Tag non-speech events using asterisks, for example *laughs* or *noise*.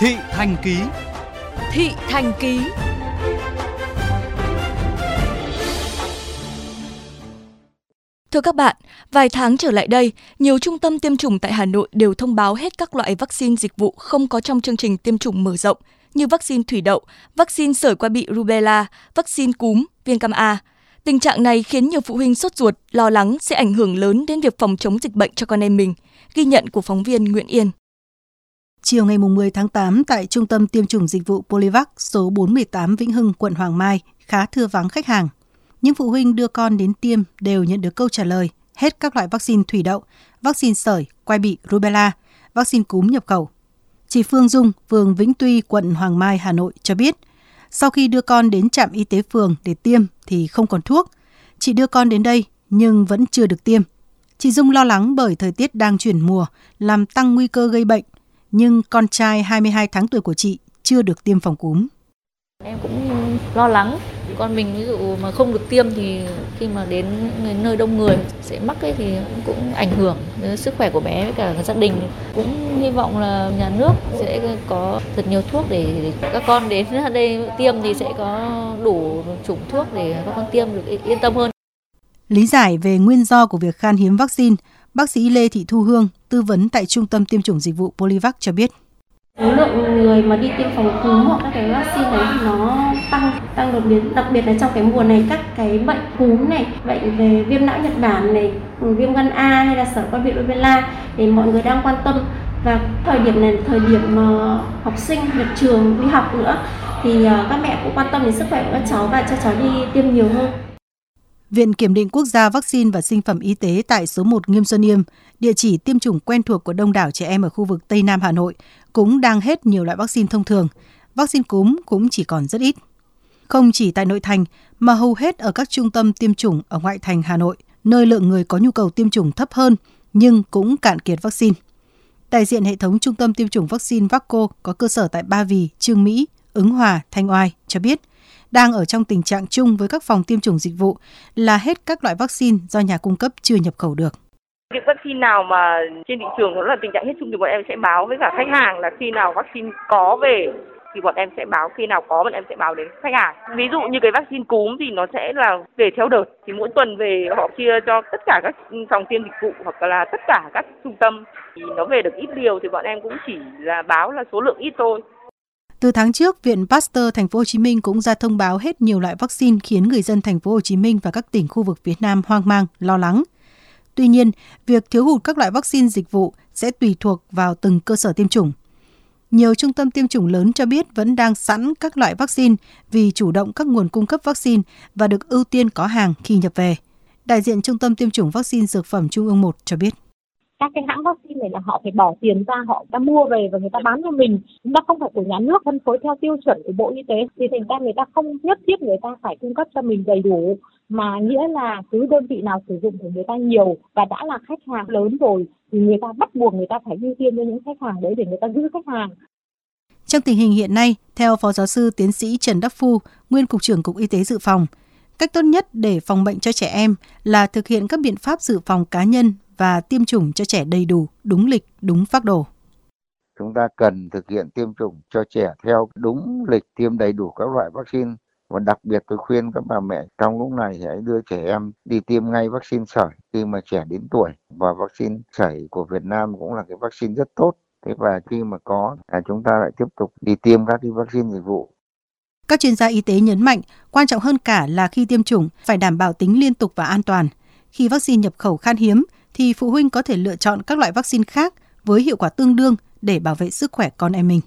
Thị Thành Ký Thị Thành Ký Thưa các bạn, vài tháng trở lại đây, nhiều trung tâm tiêm chủng tại Hà Nội đều thông báo hết các loại vaccine dịch vụ không có trong chương trình tiêm chủng mở rộng như vaccine thủy đậu, vaccine sởi qua bị rubella, vaccine cúm, viêm cam A. Tình trạng này khiến nhiều phụ huynh sốt ruột, lo lắng sẽ ảnh hưởng lớn đến việc phòng chống dịch bệnh cho con em mình. Ghi nhận của phóng viên Nguyễn Yên. Chiều ngày 10 tháng 8 tại Trung tâm Tiêm chủng Dịch vụ Polivac số 418 Vĩnh Hưng, quận Hoàng Mai khá thưa vắng khách hàng. Những phụ huynh đưa con đến tiêm đều nhận được câu trả lời hết các loại vaccine thủy đậu, vaccine sởi, quai bị, rubella, vaccine cúm nhập khẩu. Chị Phương Dung, phường Vĩnh Tuy, quận Hoàng Mai, Hà Nội cho biết, sau khi đưa con đến trạm y tế phường để tiêm thì không còn thuốc. Chị đưa con đến đây nhưng vẫn chưa được tiêm. Chị Dung lo lắng bởi thời tiết đang chuyển mùa, làm tăng nguy cơ gây bệnh, nhưng con trai 22 tháng tuổi của chị chưa được tiêm phòng cúm. Em cũng lo lắng con mình ví dụ mà không được tiêm thì khi mà đến nơi đông người sẽ mắc ấy thì cũng ảnh hưởng đến sức khỏe của bé với cả gia đình cũng hy vọng là nhà nước sẽ có thật nhiều thuốc để các con đến *laughs* đây tiêm thì sẽ có đủ chủng thuốc để các con tiêm được yên tâm hơn. Lý giải về nguyên do của việc khan hiếm vaccine, bác sĩ Lê Thị Thu Hương, tư vấn tại Trung tâm Tiêm chủng Dịch vụ Polivac cho biết. Số lượng người mà đi tiêm phòng cúm hoặc các cái vaccine đấy thì nó tăng tăng đột biến. Đặc biệt là trong cái mùa này các cái bệnh cúm này bệnh về viêm não nhật bản này viêm gan A hay là sở qua bị rubella thì mọi người đang quan tâm. Và thời điểm này thời điểm mà học sinh nhập trường đi học nữa thì à, các mẹ cũng quan tâm đến sức khỏe của các cháu và cho cháu đi tiêm nhiều hơn. Viện Kiểm định Quốc gia Vaccine và Sinh phẩm Y tế tại số 1 Nghiêm Xuân Yêm, địa chỉ tiêm chủng quen thuộc của đông đảo trẻ em ở khu vực Tây Nam Hà Nội, cũng đang hết nhiều loại vaccine thông thường. Vaccine cúm cũng chỉ còn rất ít. Không chỉ tại nội thành, mà hầu hết ở các trung tâm tiêm chủng ở ngoại thành Hà Nội, nơi lượng người có nhu cầu tiêm chủng thấp hơn, nhưng cũng cạn kiệt vaccine. Đại diện hệ thống trung tâm tiêm chủng vaccine Vacco có cơ sở tại Ba Vì, Trương Mỹ, Ứng Hòa, Thanh Oai cho biết, đang ở trong tình trạng chung với các phòng tiêm chủng dịch vụ là hết các loại vaccine do nhà cung cấp chưa nhập khẩu được. Việc vaccine nào mà trên thị trường nó là tình trạng hết chung thì bọn em sẽ báo với cả khách hàng là khi nào vaccine có về thì bọn em sẽ báo, khi nào có bọn em sẽ báo đến khách hàng. Ví dụ như cái vaccine cúm thì nó sẽ là về theo đợt, thì mỗi tuần về họ chia cho tất cả các phòng tiêm dịch vụ hoặc là tất cả các trung tâm thì nó về được ít điều thì bọn em cũng chỉ là báo là số lượng ít thôi. Từ tháng trước, Viện Pasteur Thành phố Hồ Chí Minh cũng ra thông báo hết nhiều loại vaccine khiến người dân Thành phố Hồ Chí Minh và các tỉnh khu vực phía Nam hoang mang, lo lắng. Tuy nhiên, việc thiếu hụt các loại vaccine dịch vụ sẽ tùy thuộc vào từng cơ sở tiêm chủng. Nhiều trung tâm tiêm chủng lớn cho biết vẫn đang sẵn các loại vaccine vì chủ động các nguồn cung cấp vaccine và được ưu tiên có hàng khi nhập về. Đại diện Trung tâm tiêm chủng vaccine dược phẩm Trung ương 1 cho biết các cái hãng vaccine này là họ phải bỏ tiền ra họ ta mua về và người ta bán cho mình. Chúng ta không phải của nhà nước phân phối theo tiêu chuẩn của bộ y tế. Thì thành ra người ta không nhất thiết người ta phải cung cấp cho mình đầy đủ mà nghĩa là cứ đơn vị nào sử dụng của người ta nhiều. Và đã là khách hàng lớn rồi thì người ta bắt buộc người ta phải ưu tiên cho những khách hàng đấy để người ta giữ khách hàng. Trong tình hình hiện nay, theo Phó Giáo sư Tiến sĩ Trần Đắc Phu, nguyên Cục trưởng Cục Y tế Dự phòng, cách tốt nhất để phòng bệnh cho trẻ em là thực hiện các biện pháp dự phòng cá nhân và tiêm chủng cho trẻ đầy đủ, đúng lịch, đúng phác đồ. Chúng ta cần thực hiện tiêm chủng cho trẻ theo đúng lịch tiêm đầy đủ các loại vaccine và đặc biệt tôi khuyên các bà mẹ trong lúc này hãy đưa trẻ em đi tiêm ngay vaccine sởi khi mà trẻ đến tuổi và vaccine sởi của Việt Nam cũng là cái vaccine rất tốt thế và khi mà có là chúng ta lại tiếp tục đi tiêm các cái vaccine dịch vụ các chuyên gia y tế nhấn mạnh, quan trọng hơn cả là khi tiêm chủng phải đảm bảo tính liên tục và an toàn. Khi vaccine nhập khẩu khan hiếm thì phụ huynh có thể lựa chọn các loại vaccine khác với hiệu quả tương đương để bảo vệ sức khỏe con em mình.